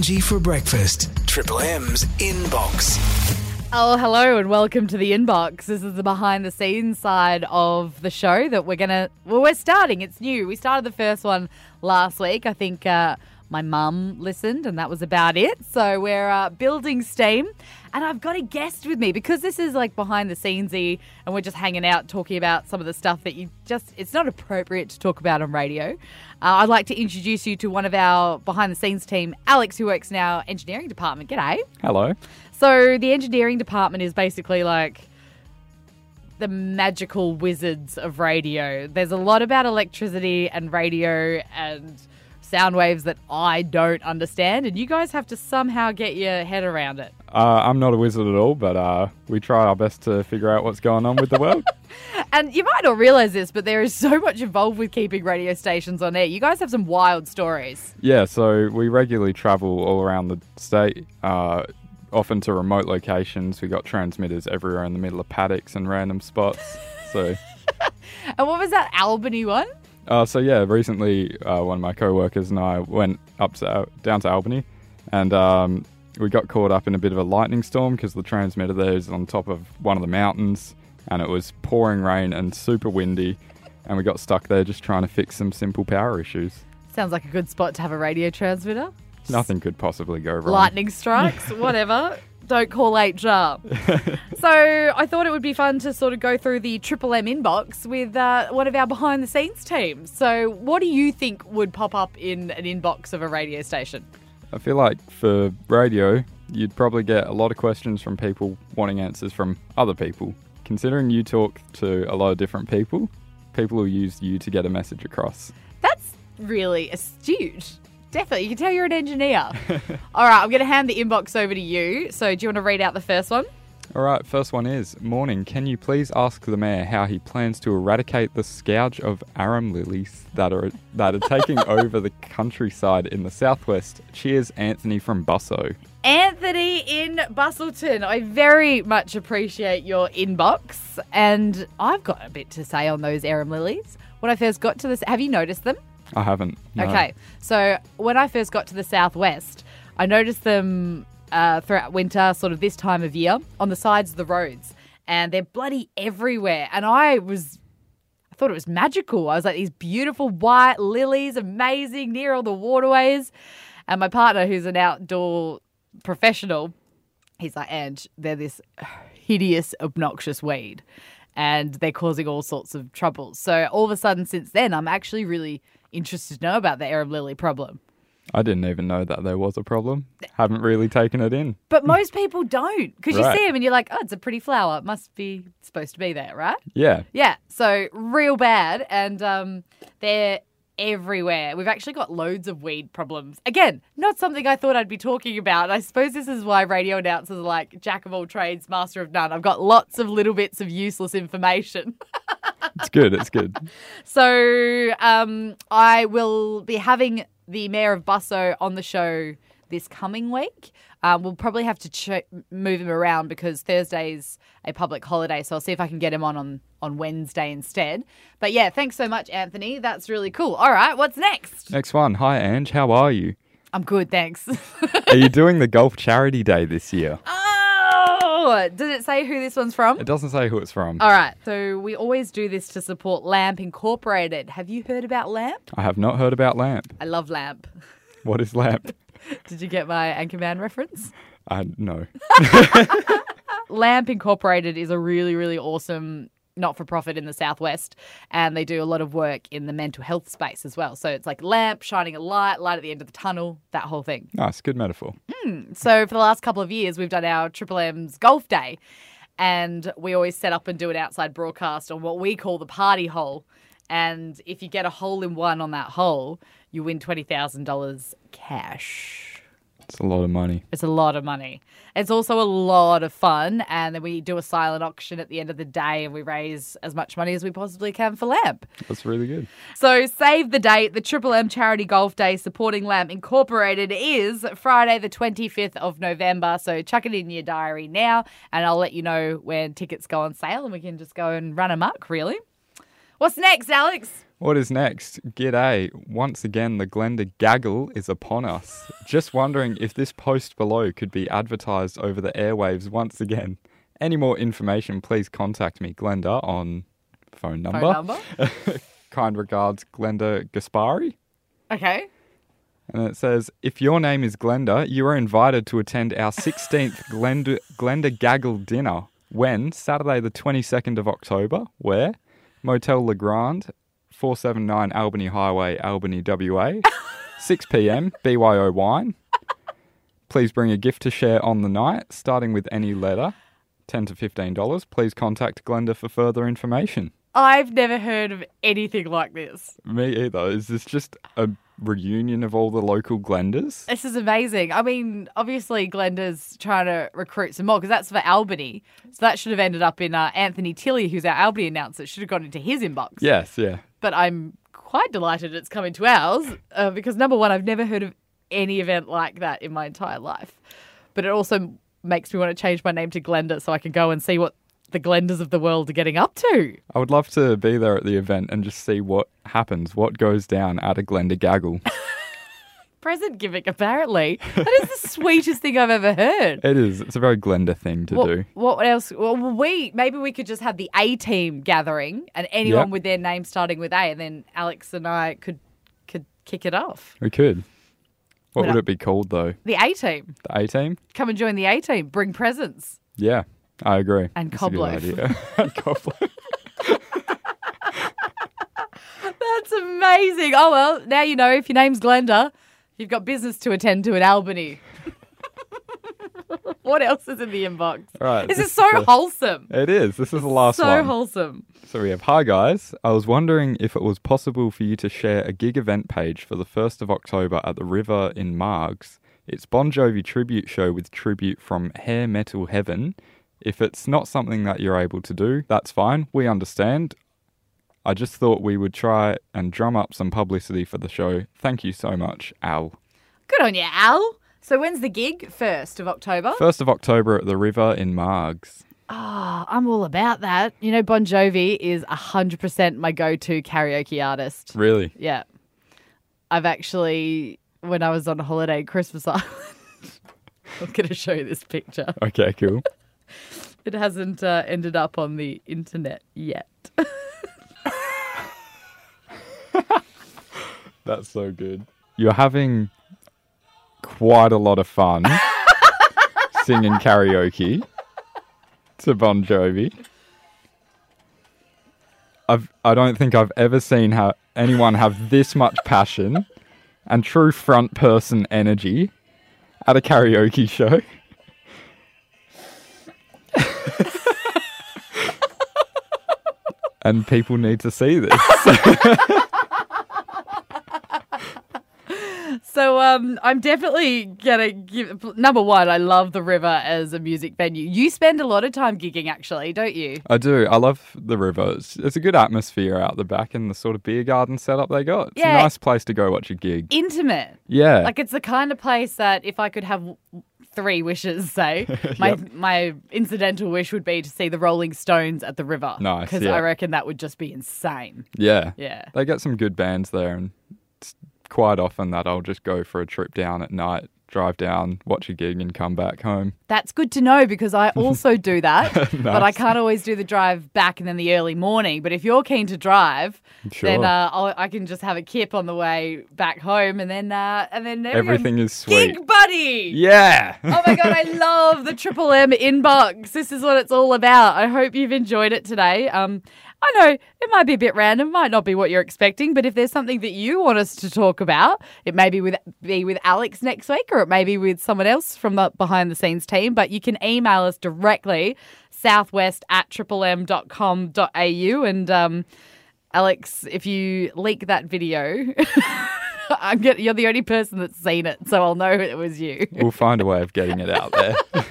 Angie for breakfast. Triple M's inbox. Oh, hello and welcome to the inbox. This is the behind the scenes side of the show that we're to, well, we're starting. It's new. We started the first one last week. I think uh, my mum listened and that was about it. So we're uh, building steam. And I've got a guest with me because this is like behind the scenesy and we're just hanging out talking about some of the stuff that you just, it's not appropriate to talk about on radio. Uh, I'd like to introduce you to one of our behind the scenes team, Alex, who works in our engineering department. G'day. Hello. So the engineering department is basically like the magical wizards of radio. There's a lot about electricity and radio and sound waves that I don't understand, and you guys have to somehow get your head around it. Uh, I'm not a wizard at all, but uh, we try our best to figure out what's going on with the world. And you might not realize this, but there is so much involved with keeping radio stations on air. You guys have some wild stories. yeah, so we regularly travel all around the state, uh, often to remote locations. We got transmitters everywhere in the middle of paddocks and random spots. so, And what was that Albany one? Uh, so yeah, recently uh, one of my co-workers and I went up to, down to Albany, and um, we got caught up in a bit of a lightning storm because the transmitter there is on top of one of the mountains, and it was pouring rain and super windy, and we got stuck there just trying to fix some simple power issues. Sounds like a good spot to have a radio transmitter. Nothing could possibly go wrong. lightning strikes, whatever. Don't call HR. so I thought it would be fun to sort of go through the Triple M inbox with uh, one of our behind the scenes teams. So what do you think would pop up in an inbox of a radio station? I feel like for radio, you'd probably get a lot of questions from people wanting answers from other people. Considering you talk to a lot of different people, people will use you to get a message across. That's really astute. Definitely. You can tell you're an engineer. All right, I'm going to hand the inbox over to you. So do you want to read out the first one? All right, first one is Morning. Can you please ask the mayor how he plans to eradicate the scourge of arum lilies that are that are taking over the countryside in the southwest? Cheers, Anthony from Busso. Anthony in Busselton. I very much appreciate your inbox, and I've got a bit to say on those arum lilies. When I first got to this, have you noticed them? I haven't. no. Okay, so when I first got to the southwest, I noticed them uh, throughout winter, sort of this time of year, on the sides of the roads, and they're bloody everywhere. And I was I thought it was magical. I was like, these beautiful white lilies, amazing, near all the waterways. And my partner, who's an outdoor professional, he's like, and they're this hideous, obnoxious weed. And they're causing all sorts of trouble. So all of a sudden, since then, I'm actually really interested to know about the arum lily problem. I didn't even know that there was a problem. Haven't really taken it in. But most people don't because you see them and you're like, oh, it's a pretty flower. It must be supposed to be there, right? Yeah. Yeah, so real bad, and um, they're everywhere. We've actually got loads of weed problems. Again, not something I thought I'd be talking about. I suppose this is why radio announcers are like jack of all trades, master of none. I've got lots of little bits of useless information. It's good. It's good. So um, I will be having the mayor of Busso on the show this coming week. Um, we'll probably have to ch- move him around because Thursday's a public holiday, so I'll see if I can get him on, on on Wednesday instead. But yeah, thanks so much, Anthony. That's really cool. All right, what's next? Next one. Hi, Ange. How are you? I'm good, thanks. Are you doing the Golf Charity Day this year? Oh, did it say who this one's from? It doesn't say who it's from. All right, so we always do this to support Lamp Incorporated. Have you heard about Lamp? I have not heard about Lamp. I love Lamp. What is Lamp? Did you get my Anchorman reference? I no. Lamp Incorporated is a really, really awesome not for profit in the Southwest, and they do a lot of work in the mental health space as well. So it's like lamp shining a light, light at the end of the tunnel, that whole thing. Nice. Good metaphor. Hmm. So for the last couple of years, we've done our Triple M's Golf Day, and we always set up and do an outside broadcast on what we call the party hole. And if you get a hole in one on that hole, you win twenty thousand dollars cash. It's a lot of money. It's a lot of money. It's also a lot of fun. And then we do a silent auction at the end of the day and we raise as much money as we possibly can for LAMP. That's really good. So save the date. The Triple M Charity Golf Day supporting LAMP Incorporated is Friday, the 25th of November. So chuck it in your diary now and I'll let you know when tickets go on sale and we can just go and run amok, really. What's next, Alex? What is next? G'day. Once again, the Glenda gaggle is upon us. Just wondering if this post below could be advertised over the airwaves once again. Any more information, please contact me, Glenda, on phone number. Phone number. Kind regards, Glenda Gaspari. Okay. And it says, if your name is Glenda, you are invited to attend our 16th Glenda, Glenda Gaggle dinner. When? Saturday, the 22nd of October. Where? Motel Le Grand, 479 Albany Highway, Albany, WA. 6 p.m. BYO wine. Please bring a gift to share on the night, starting with any letter. 10 to $15. Please contact Glenda for further information. I've never heard of anything like this. Me either. Is this just a reunion of all the local Glendas? This is amazing. I mean, obviously, Glenda's trying to recruit some more because that's for Albany. So that should have ended up in uh, Anthony Tilley, who's our Albany announcer. It should have gone into his inbox. Yes, yeah. But I'm quite delighted it's coming to ours uh, because, number one, I've never heard of any event like that in my entire life. But it also makes me want to change my name to Glenda so I can go and see what the Glenders of the world are getting up to. I would love to be there at the event and just see what happens, what goes down at a Glenda gaggle. Present giving, apparently. That is the sweetest thing I've ever heard. it is. It's a very Glenda thing to What, do. what else? Well, we maybe we could just have the A team gathering, and anyone Yep. with their name starting with A, and then Alex and I could could kick it off. We could. What Well, would uh, it be called though? The A team, The A team? come and join the A team. Bring presents. Yeah, I agree. And That's Cobloaf. and Cobloaf. That's amazing. Oh well, now you know if your name's Glenda, you've got business to attend to in Albany. what else is in the inbox? Right, This this is so wholesome. It is. This is the last so one. So wholesome. So we have Hi guys. I was wondering if it was possible for you to share a gig event page for the 1st of October at the River in Margs. It's Bon Jovi tribute show with tribute from Hair Metal Heaven. If it's not something that you're able to do, that's fine. We understand. I just thought we would try and drum up some publicity for the show. Thank you so much, Al. Good on you, Al. So when's the gig? First of October. 1st of October at the River in Margs. Oh, I'm all about that. You know, Bon Jovi is 100% my go to karaoke artist. Really? Yeah. I've actually, when I was on holiday, Christmas Island, I'm going to show you this picture. Okay, cool. It hasn't uh, ended up on the internet yet. That's so good. You're having quite a lot of fun singing karaoke to Bon Jovi. I've I don't think I've ever seen how anyone have this much passion and true front person energy at a karaoke show. and people need to see this. So um, I'm definitely gonna give number one. I love the river as a music venue. You spend a lot of time gigging, actually, don't you? I do. I love the river. It's, it's a good atmosphere out the back and the sort of beer garden setup they got. It's Yeah. a nice place to go watch a gig. Intimate. Yeah. Like it's the kind of place that if I could have three wishes, say my Yep. my incidental wish would be to see the Rolling Stones at the river. Nice, because yeah. I reckon that would just be insane. yeah. Yeah. They get some good bands there, and quite often that I'll just go for a trip down at night, drive down, watch a gig, and come back home. That's good to know because I also do that, but I can't always do the drive back and then the early morning. But if you're keen to drive, Sure. then uh, I'll, I can just have a kip on the way back home, and then uh, and then there we go. Everything is sweet. Gig buddy. Yeah. Oh my god, I love the Triple M inbox. This is what it's all about. I hope you've enjoyed it today. Um, I know it might be a bit random, might not be what you're expecting, but if there's something that you want us to talk about, it may be with be with Alex next week, or it may be with someone else from the behind the scenes team. But you can email us directly, southwest at triplem.com.au. And um, Alex, if you leak that video, I'm get, you're the only person that's seen it, so I'll know it was you. we'll find a way of getting it out there.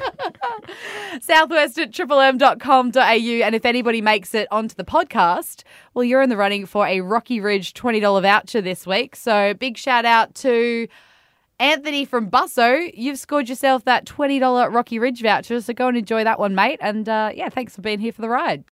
southwest at triplem.com.au. And if anybody makes it onto the podcast, well, you're in the running for a Rocky Ridge $20 voucher this week. So big shout out to Anthony from Busso. You've scored yourself that $20 Rocky Ridge voucher. So go and enjoy that one, mate. And uh, yeah, thanks for being here for the ride.